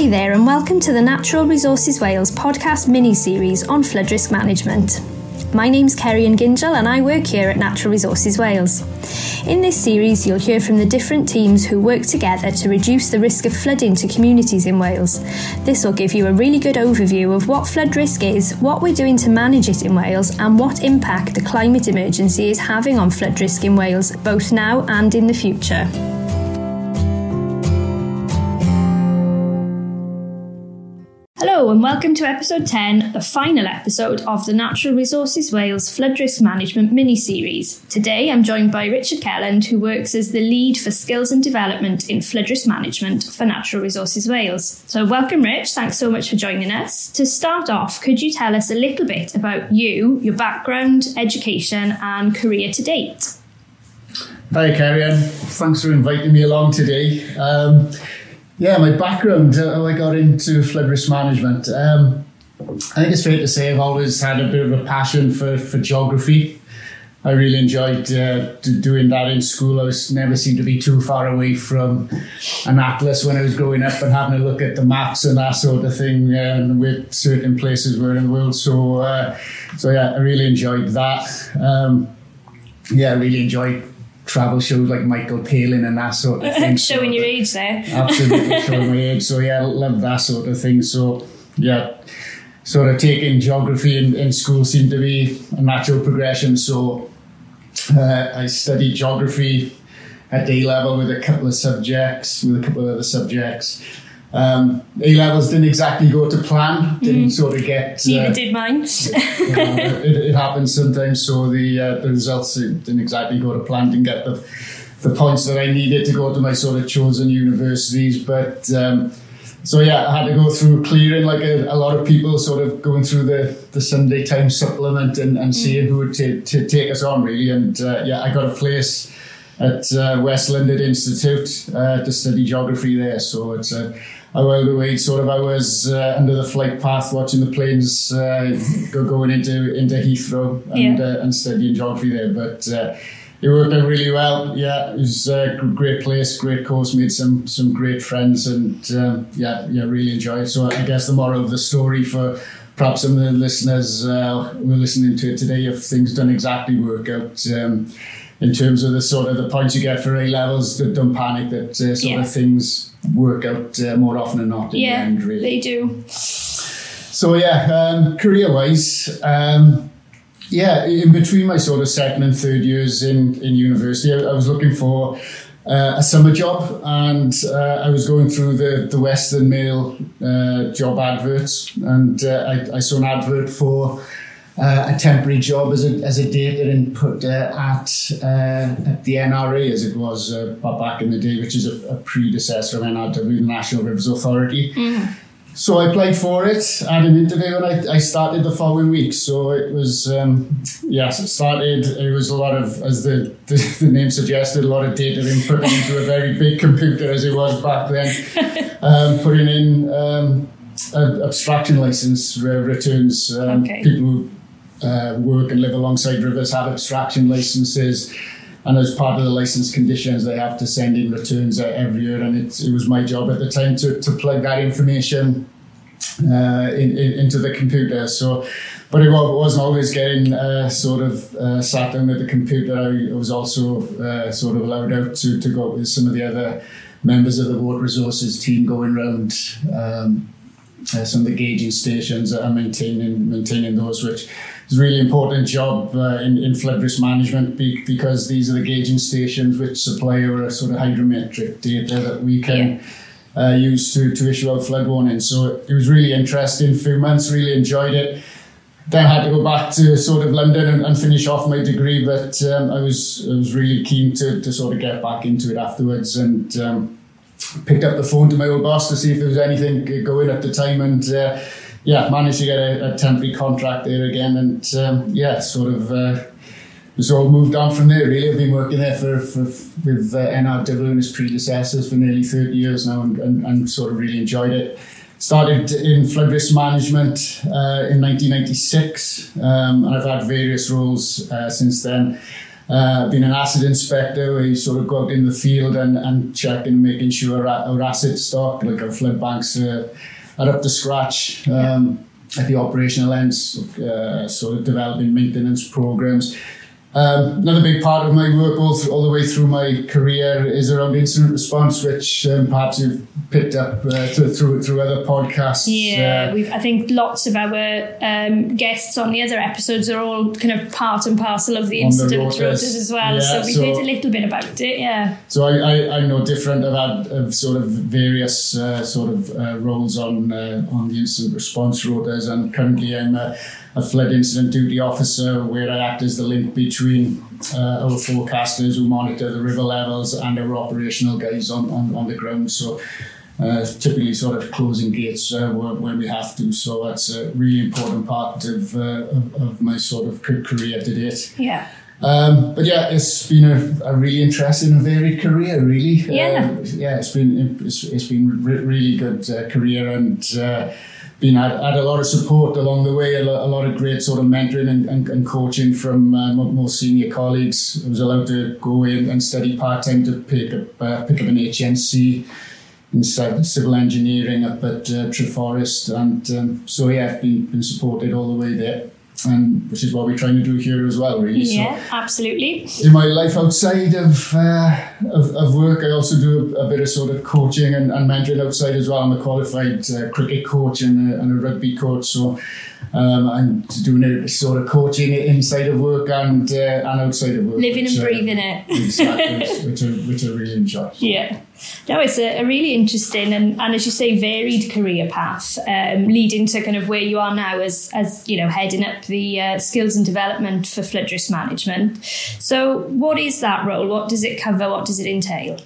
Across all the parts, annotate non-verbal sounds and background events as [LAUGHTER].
Hi there, and welcome to the Natural Resources Wales podcast mini series on flood risk management. My name's Kerry and Gingell, and I work here at Natural Resources Wales. In this series, you'll hear from the different teams who work together to reduce the risk of flooding to communities in Wales. This will give you a really good overview of what flood risk is, what we're doing to manage it in Wales, and what impact the climate emergency is having on flood risk in Wales, both now and in the future. Hello, and welcome to episode 10, the final episode of the Natural Resources Wales Flood Risk Management mini series. Today I'm joined by Richard Kelland, who works as the lead for skills and development in flood risk management for Natural Resources Wales. So, welcome, Rich. Thanks so much for joining us. To start off, could you tell us a little bit about you, your background, education, and career to date? Hi, Kerry, thanks for inviting me along today. Um, yeah, my background, uh, how I got into flood risk management. Um, I think it's fair to say I've always had a bit of a passion for, for geography. I really enjoyed uh, doing that in school. I was never seemed to be too far away from an atlas when I was growing up and having a look at the maps and that sort of thing uh, and where certain places were in the world. So, uh, so yeah, I really enjoyed that. Um, yeah, I really enjoyed travel shows like Michael Palin and that sort of [LAUGHS] thing. showing so, your age there. [LAUGHS] absolutely [LAUGHS] showing my age. So yeah, I love that sort of thing. So yeah, sort of taking geography in, in school seemed to be a natural progression. So uh, I studied geography at A level with a couple of subjects, with a couple of other subjects. Um, A levels didn't exactly go to plan. Didn't mm. sort of get. Neither uh, did mine. [LAUGHS] you know, it, it, happens sometimes. So the uh, the results didn't exactly go to plan. Didn't get the the points that I needed to go to my sort of chosen universities. But um, so yeah, I had to go through clearing like a, a, lot of people, sort of going through the the Sunday Times supplement and, and mm. seeing who would t- t- take us on really. And uh, yeah, I got a place at uh, West London Institute uh, to study geography there. So it's a I while away sort of I was uh, under the flight path watching the planes uh, go going into into Heathrow and yeah. uh, and studying geography there. But uh, it worked out really well. Yeah it was a great place great course made some some great friends and um, yeah yeah really enjoyed. It so I guess the moral of the story for perhaps some of the listeners uh, who are listening to it today if things don't exactly work out um, in terms of the sort of the points you get for A levels, that don't panic that uh, sort yeah. of things work out uh, more often than not in yeah, the end, really. They do. So, yeah, um, career wise, um, yeah, in between my sort of second and third years in, in university, I, I was looking for uh, a summer job and uh, I was going through the, the Western Mail uh, job adverts and uh, I, I saw an advert for uh, a temporary job as a, as a data input uh, at, uh, at the NRA as it was uh, back in the day, which is a, a predecessor of NRW, the National Rivers Authority. Mm. So I applied for it, had an interview, and I, I started the following week. So it was, um, yes, it started, it was a lot of, as the, the, the, name suggested, a lot of data input into a very big computer as it was back then, [LAUGHS] um, putting in um, abstraction license returns. Um, okay. People uh, work and live alongside rivers have abstraction licenses. And as part of the license conditions, they have to send in returns every year. And it, it was my job at the time to, to plug that information uh, in, in, into the computer. So, but it wasn't always getting uh, sort of uh, sat down at the computer. I was also uh, sort of allowed out to, to go with some of the other members of the water resources team going around um, uh, some of the gauging stations and maintaining maintaining those, which is a really important job uh, in, in flood risk management because these are the gauging stations which supply our sort of hydrometric data that we can yeah. uh, use to, to issue out flood warnings. So it was really interesting. Few months, really enjoyed it. Then I had to go back to sort of London and, and finish off my degree, but um, I was I was really keen to, to sort of get back into it afterwards and. Um, picked up the phone to my old boss to see if there was anything going at the time and uh, yeah, managed to get a, a, temporary contract there again, and um, yeah, sort of uh, sort of moved on from there. Really, I've been working there for, for with uh, NRW and his predecessors for nearly thirty years now, and, and, and, sort of really enjoyed it. Started in flood risk management uh, in 1996, um, and I've had various roles uh, since then. uh, been an asset inspector where you sort of go out in the field and, and checking, and making sure our, our asset stock, like our flood banks, up to scratch. Um, at the operational ends, uh, sort of developing maintenance programs. Um, another big part of my work all, through, all the way through my career is around incident response, which um, perhaps you've picked up uh, through, through, through other podcasts. Yeah, uh, we've. I think lots of our um, guests on the other episodes are all kind of part and parcel of the incident rotas as well. Yeah, so we've so, heard a little bit about it. Yeah. So I, no different. I've had I've sort of various uh, sort of uh, roles on uh, on the incident response rotas, and currently I'm a a flood incident duty officer where I act as the link between uh, our forecasters who monitor the river levels and our operational guys on, on, on the ground. So uh, typically sort of closing gates uh, when we have to. So that's a really important part of, uh, of, of, my sort of career to date. Yeah. Um, but yeah, it's been a, a, really interesting and varied career. Really, yeah, uh, yeah. It's been it's, it's been re- really good uh, career and been had, had a lot of support along the way, a lot, a lot of great sort of mentoring and, and, and coaching from uh, more senior colleagues. I was allowed to go in and study part time to pick up uh, pick up an HNC in civil engineering up at uh, Treforest, and um, so yeah, I've been, been supported all the way there and which is what we're trying to do here as well, really. Yeah, so absolutely. In my life outside of, uh, of, of, work, I also do a, a, bit of sort of coaching and, and mentoring outside as well. I'm a qualified uh, cricket coach and a, and a rugby coach, so um, I'm doing a sort of coaching inside of work and uh, and outside of work. Living which, and breathing it. Exactly, [LAUGHS] which, I, which I really enjoy. Yeah. No, it's a, a, really interesting and, and as you say, varied career path, um, leading to kind of where you are now as, as you know, heading up the uh, skills and development for flood risk management. So, what is that role? What does it cover? What does it entail?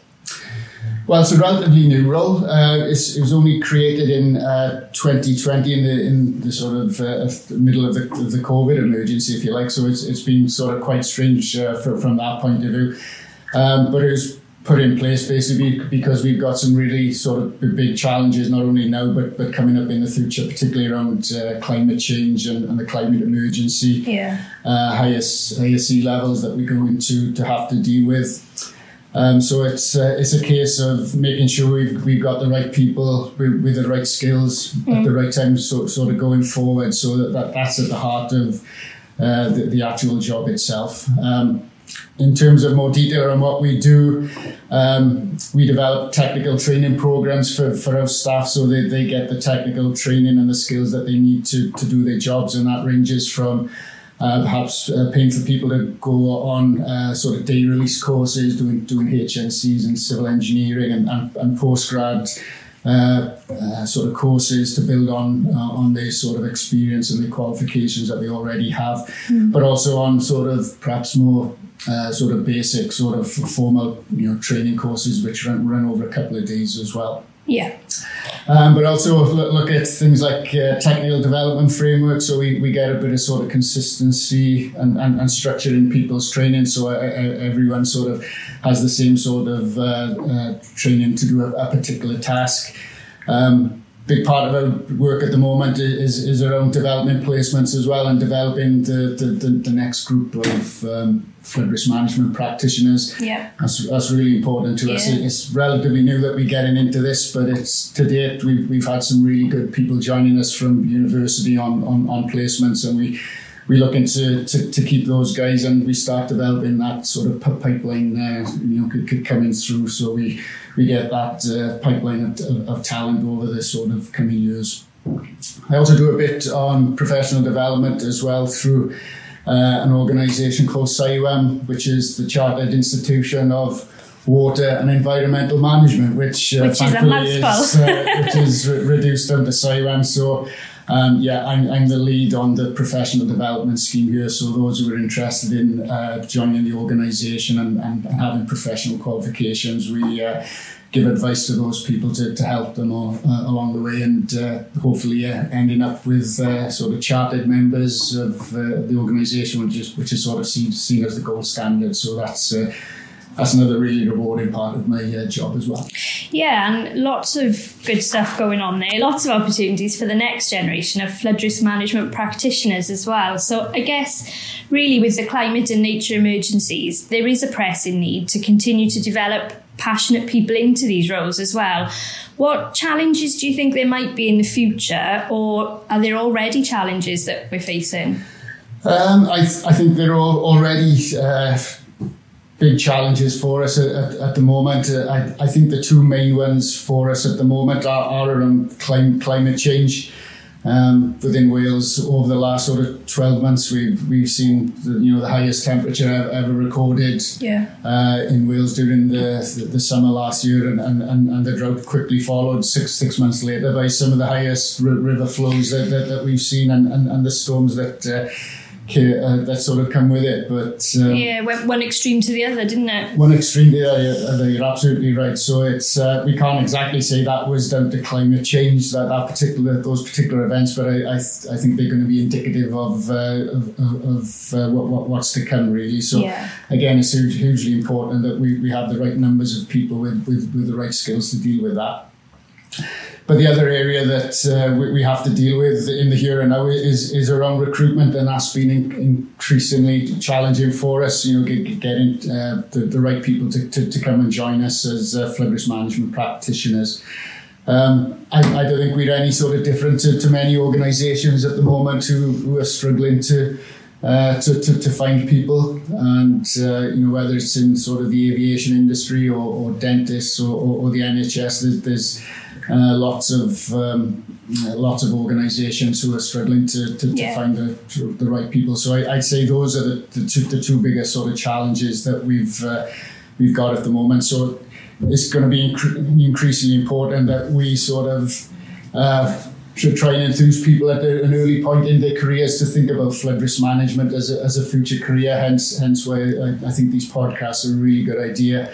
Well, it's a relatively new role. Uh, it was only created in uh, 2020 in the in the sort of uh, middle of the, of the COVID emergency, if you like. So it's, it's been sort of quite strange uh, for, from that point of view. Um, but it was put in place basically because we've got some really sort of big challenges, not only now but but coming up in the future, particularly around uh, climate change and, and, the climate emergency. Yeah. Uh, highest higher sea levels that we're going to to have to deal with. Um, so it's uh, it's a case of making sure we've, we've got the right people with, with the right skills mm. at the right time, so, sort of going forward. So that, that that's at the heart of uh, the, the actual job itself. Um, in terms of more detail on what we do, um, we develop technical training programs for, for our staff so they, they get the technical training and the skills that they need to, to do their jobs. And that ranges from uh, perhaps uh, paying for people to go on uh, sort of day release courses, doing doing HNCs in civil engineering and, and, and postgrad uh, uh, sort of courses to build on uh, on their sort of experience and the qualifications that they already have, mm. but also on sort of perhaps more uh, sort of basic, sort of formal, you know, training courses which run, run over a couple of days as well. Yeah. Um, but also look, at things like uh, technical development framework, so we, we get a bit of sort of consistency and, and, and structure in people's training, so everyone sort of has the same sort of uh, uh, training to do a, a particular task. Um, big part of our work at the moment is, is around development placements as well and developing the, the, the, the next group of um, flood risk management practitioners. Yeah. That's, that's really important to yeah. us. It's relatively new that we're getting into this, but it's to date we've, we've had some really good people joining us from university on, on, on placements and we we're looking to, to, to keep those guys and we start developing that sort of pipeline uh, you know could, could coming through. So we we get that uh, pipeline of, of, of, talent over the sort of coming years. I also do a bit on professional development as well through uh, an organisation called CIWEM, which is the Chartered Institution of Water and Environmental Management, which, uh, which thankfully is, is uh, which is re- reduced under to So um, yeah, I'm, I'm the lead on the professional development scheme here. So those who are interested in uh, joining the organisation and, and, having professional qualifications, we uh, give advice to those people to, to help them all, uh, along the way and uh, hopefully uh, ending up with uh, sort of chartered members of the organisation, which is, which is sort of seen, seen as the gold standard. So that's that's another really rewarding part of my uh, job as well. Yeah, and lots of good stuff going on there. Lots of opportunities for the next generation of flood risk management practitioners as well. So I guess really with the climate and nature emergencies, there is a pressing need to continue to develop passionate people into these roles as well. What challenges do you think there might be in the future, or are there already challenges that we're facing? Um, I, th- I think there are already uh, big challenges for us at, at, at the moment. Uh, I, I think the two main ones for us at the moment are, are around clim- climate change. Um, within Wales, over the last sort of twelve months, we've we've seen the, you know the highest temperature ever, ever recorded yeah. uh, in Wales during the, the, the summer last year, and, and, and, the drought quickly followed six six months later by some of the highest r- river flows that, that, that, we've seen, and, and, and the storms that. Uh, uh, that sort of come with it. But um, yeah, went one extreme to the other, didn't it? One extreme to the other. You're absolutely right. So it's uh, we can't exactly say that was down to climate change that that particular those particular events, but I I, th- I think they're going to be indicative of uh, of, of uh, what, what, what's to come really. So yeah. again, it's hugely important that we, we have the right numbers of people with, with, with the right skills to deal with that. But the other area that uh, we, we, have to deal with in the here and now is is around recruitment, and that's been in, increasingly challenging for us. You know, get, getting uh, the, the right people to, to, to, come and join us as uh, flood management practitioners. Um, I, I, don't think we're any sort of different to, to many organisations at the moment who, who are struggling to uh, to, to, to, find people. And, uh, you know, whether it's in sort of the aviation industry or, or dentists or, or, or, the NHS, there's, there's uh, lots of um, lots of organisations who are struggling to, to, yeah. to find the, the right people. So I, would say those are the, the, two, the two biggest sort of challenges that we've uh, we've got at the moment. So it's going to be incre- increasingly important that we sort of uh, should try and enthuse people at an early point in their careers to think about flood risk management as a, as a future career. Hence, hence why I, I think these podcasts are a really good idea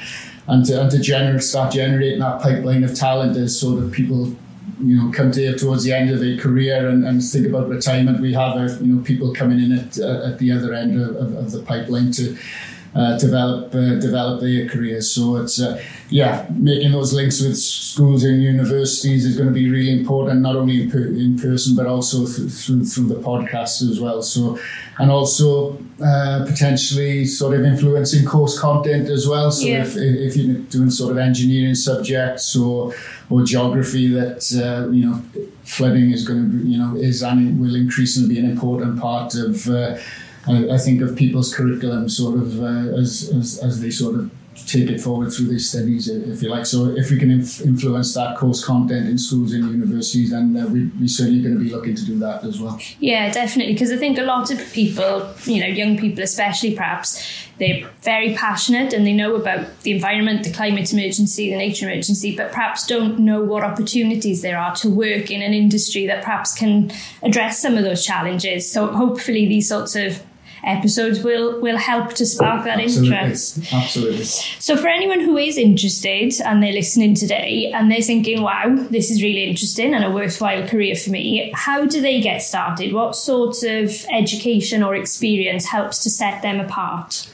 and to, and to generate, start generating that pipeline of talent as sort of people you know come to towards the end of their career and, and think about retirement we have uh, you know people coming in at, uh, at the other end of, of, of the pipeline to uh, develop uh, develop their careers. So it's uh, yeah, making those links with schools and universities is going to be really important, not only in, per- in person but also th- through through the podcast as well. So and also uh, potentially sort of influencing course content as well. So yeah. if, if you're doing sort of engineering subjects or or geography, that uh, you know flooding is going to be, you know is and will increasingly be an important part of uh, I, I think of people's curriculum sort of uh, as, as, as they sort of take it forward through their studies, if you like. So if we can inf- influence that course content in schools and universities, then uh, we, we're certainly going to be looking to do that as well. Yeah, definitely. Because I think a lot of people, you know, young people especially perhaps, they're very passionate and they know about the environment, the climate emergency, the nature emergency, but perhaps don't know what opportunities there are to work in an industry that perhaps can address some of those challenges. So hopefully these sorts of episodes will will help to spark that Absolutely. interest. Absolutely. So for anyone who is interested and they're listening today and they're thinking, wow, this is really interesting and a worthwhile career for me, how do they get started? What sort of education or experience helps to set them apart?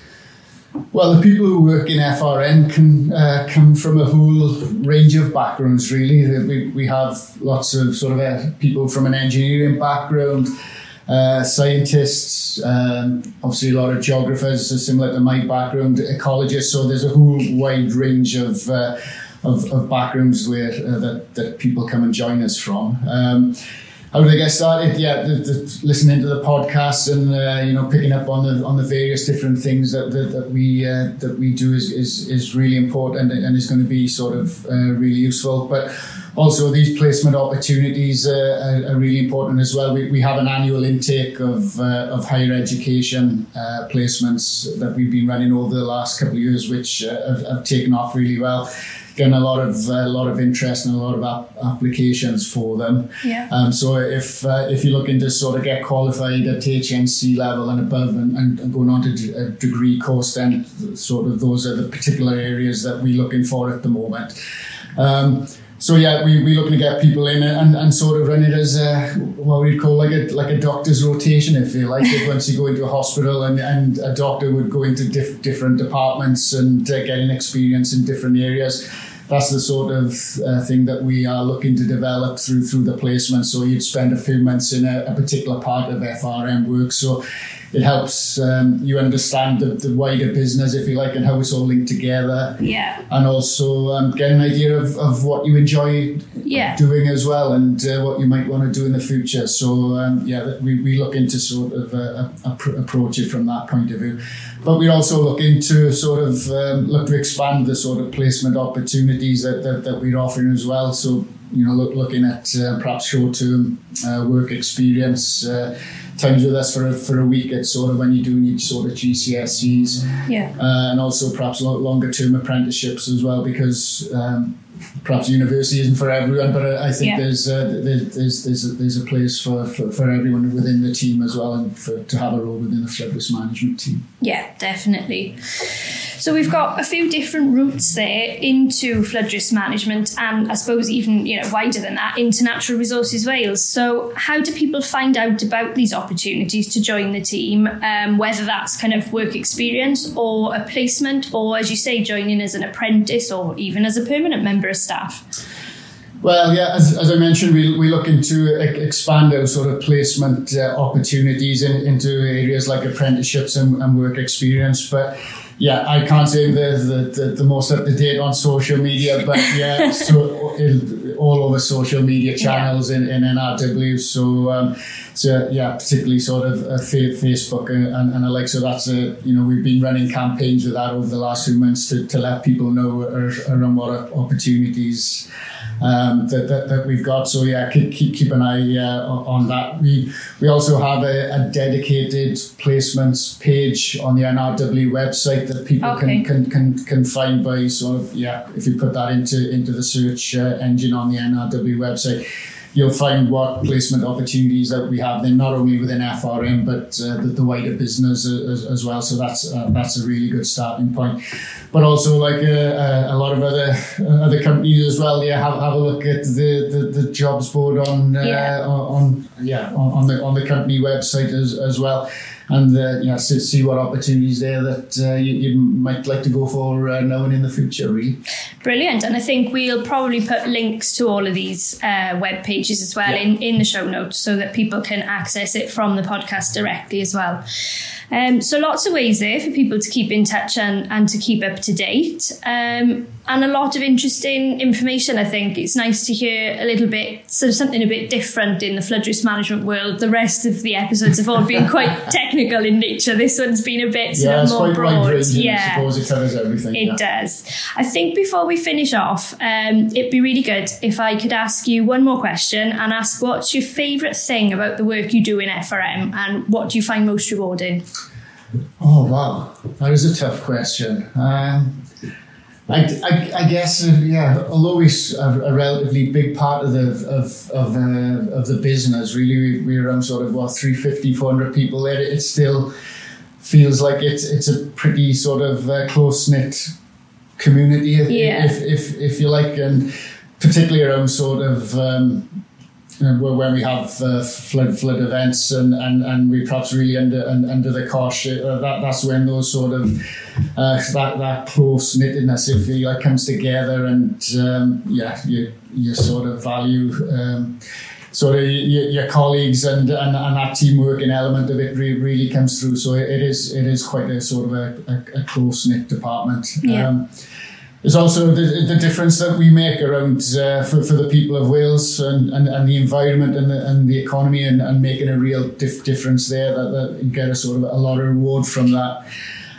Well, the people who work in FRM can uh, come from a whole range of backgrounds, really. We, we have lots of sort of uh, people from an engineering background, uh, scientists, um, obviously a lot of geographers, similar to my background, ecologists. So there's a whole wide range of uh, of, of, backgrounds where uh, that, that people come and join us from. Um, how did I get started? Yeah, the, the, listening to the podcast and uh, you know picking up on the on the various different things that that, that we uh, that we do is, is is really important and is going to be sort of uh, really useful. But also these placement opportunities uh, are, are, really important as well. We, we have an annual intake of, uh, of higher education uh, placements that we've been running over the last couple of years, which uh, have, have, taken off really well. Getting a lot of a lot of interest and a lot of ap- applications for them. Yeah. Um, so if uh, if you're looking to sort of get qualified at HNC level and above and, and going on to a degree course, then sort of those are the particular areas that we're looking for at the moment. Um, so yeah, we we looking to get people in and, and sort of run it as a, what we'd call like a like a doctor's rotation, if you like. It. Once you go into a hospital and, and a doctor would go into diff- different departments and uh, getting experience in different areas. That's the sort of uh, thing that we are looking to develop through through the placement. So you'd spend a few months in a, a particular part of FRM work. So it helps um, you understand the, the, wider business, if you like, and how it's all linked together. Yeah. And also um, get an idea of, of what you enjoy yeah. doing as well and uh, what you might want to do in the future. So, um, yeah, we, we look into sort of uh, approach it from that point of view. But we also look into sort of um, look to expand the sort of placement opportunities that, that, that we're offering as well. So, you know, look, looking at uh, perhaps short term uh, work experience uh, times with us for a, for a week at sort of when you're doing your sort of GCSEs. Yeah. Uh, and also perhaps longer term apprenticeships as well because um, perhaps university isn't for everyone, but I, I think yeah. there's, uh, there's there's there's a, there's a place for, for, for, everyone within the team as well, and for, to have a role within the risk management team. Yeah, definitely. So we've got a few different routes there into flood risk management, and I suppose even you know wider than that into Natural Resources Wales. So how do people find out about these opportunities to join the team? Um, whether that's kind of work experience or a placement, or as you say, joining as an apprentice or even as a permanent member of staff. Well, yeah, as, as I mentioned, we, we look into expand our sort of placement uh, opportunities in, into areas like apprenticeships and, and work experience. But yeah, I can't say the the, the, the most up to date on social media, but yeah, so all over social media channels yeah. in, in NRW. So, um, so yeah, particularly sort of uh, Facebook and, and, and like so. That's a you know we've been running campaigns with that over the last few months to, to let people know around what opportunities um, that, that, that, we've got. So yeah, keep keep, keep an eye uh, on that. We we also have a, a, dedicated placements page on the NRW website that people okay. can, can can can find by sort of yeah. If you put that into into the search uh, engine on the NRW website you'll find what placement opportunities that we have then not only within FRM but uh, the, the, wider business as, as, well. So that's uh, that's a really good starting point. But also like uh, uh a lot of other uh, other companies as well. Yeah, have, have a look at the, the, the jobs board on uh, yeah. on yeah on, on, the on the company website as, as well and uh, you know see what opportunities there that uh, you, you, might like to go for uh, now and in the future really brilliant and I think we'll probably put links to all of these uh, web pages as well yeah. in, in the show notes so that people can access it from the podcast directly as well um, so lots of ways there for people to keep in touch and, and to keep up to date. Um, and a lot of interesting information, I think. It's nice to hear a little bit, sort of something a bit different in the flood risk management world. The rest of the episodes have all been [LAUGHS] quite technical in nature. This one's been a bit sort yeah, of more broad. yeah, I suppose it covers everything. It yeah. does. I think before we finish off, um, it'd be really good if I could ask you one more question and ask what's your favourite thing about the work you do in FRM and what do you find most rewarding? Oh wow, that is a tough question. Um, I, I, I, guess uh, yeah. Although we're a, a, relatively big part of the of of, uh, of the business, really, we're around sort of what 350, 400 people there. It still feels like it's it's a pretty sort of uh, close knit community, if, yeah. if, if if you like, and particularly around sort of. Um, when we have uh, flood flood events and, and, and we perhaps really under under the cosh, uh, that that's when those sort of uh, that that close knittedness if you like comes together and um, yeah you you sort of value um, sort of your, your colleagues and, and, and that teamwork and element of it really, really comes through. So it is it is quite a sort of a, a, a close knit department. Yeah. Um, there's also the, the difference that we make around uh, for, for the people of Wales and, and, and the environment and the, and the economy and, and making a real dif- difference there that, that you get a sort of a lot of reward from that.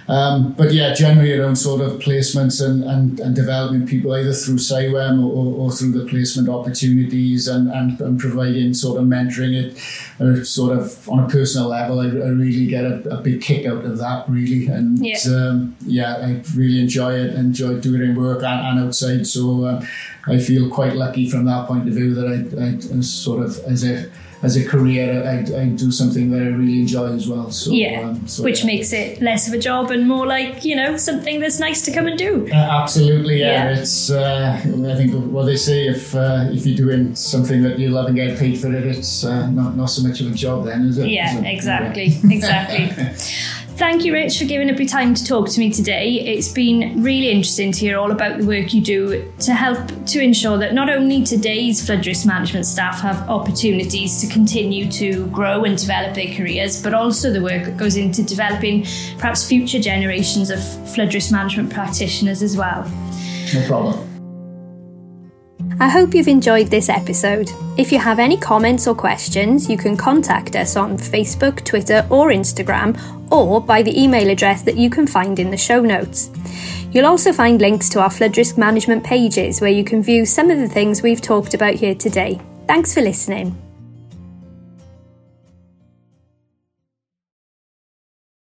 Um, but yeah, generally around sort of placements and, and, and developing people either through CIWEM or, or through the placement opportunities and, and, and providing sort of mentoring it or sort of on a personal level, I, I really get a, a, big kick out of that really. And yeah, um, yeah I really enjoy it, enjoy doing work and, and outside. So um, I feel quite lucky from that point of view that I, I sort of, as a as a career, I, I, do something that I really enjoy as well. So yeah, um, so, which yeah. makes it less of a job and more like you know something that's nice to come and do. Uh, absolutely, yeah. yeah. It's uh, I think what they say if uh, if you're doing something that you love and get paid for it, it's uh, not not so much of a job then, is it? Yeah, is it? exactly, yeah. exactly. [LAUGHS] Thank you, Rich, for giving up your time to talk to me today. It's been really interesting to hear all about the work you do to help to ensure that not only today's flood risk management staff have opportunities to continue to grow and develop their careers, but also the work that goes into developing perhaps future generations of flood risk management practitioners as well. No problem. I hope you've enjoyed this episode. If you have any comments or questions, you can contact us on Facebook, Twitter, or Instagram, or by the email address that you can find in the show notes. You'll also find links to our flood risk management pages where you can view some of the things we've talked about here today. Thanks for listening.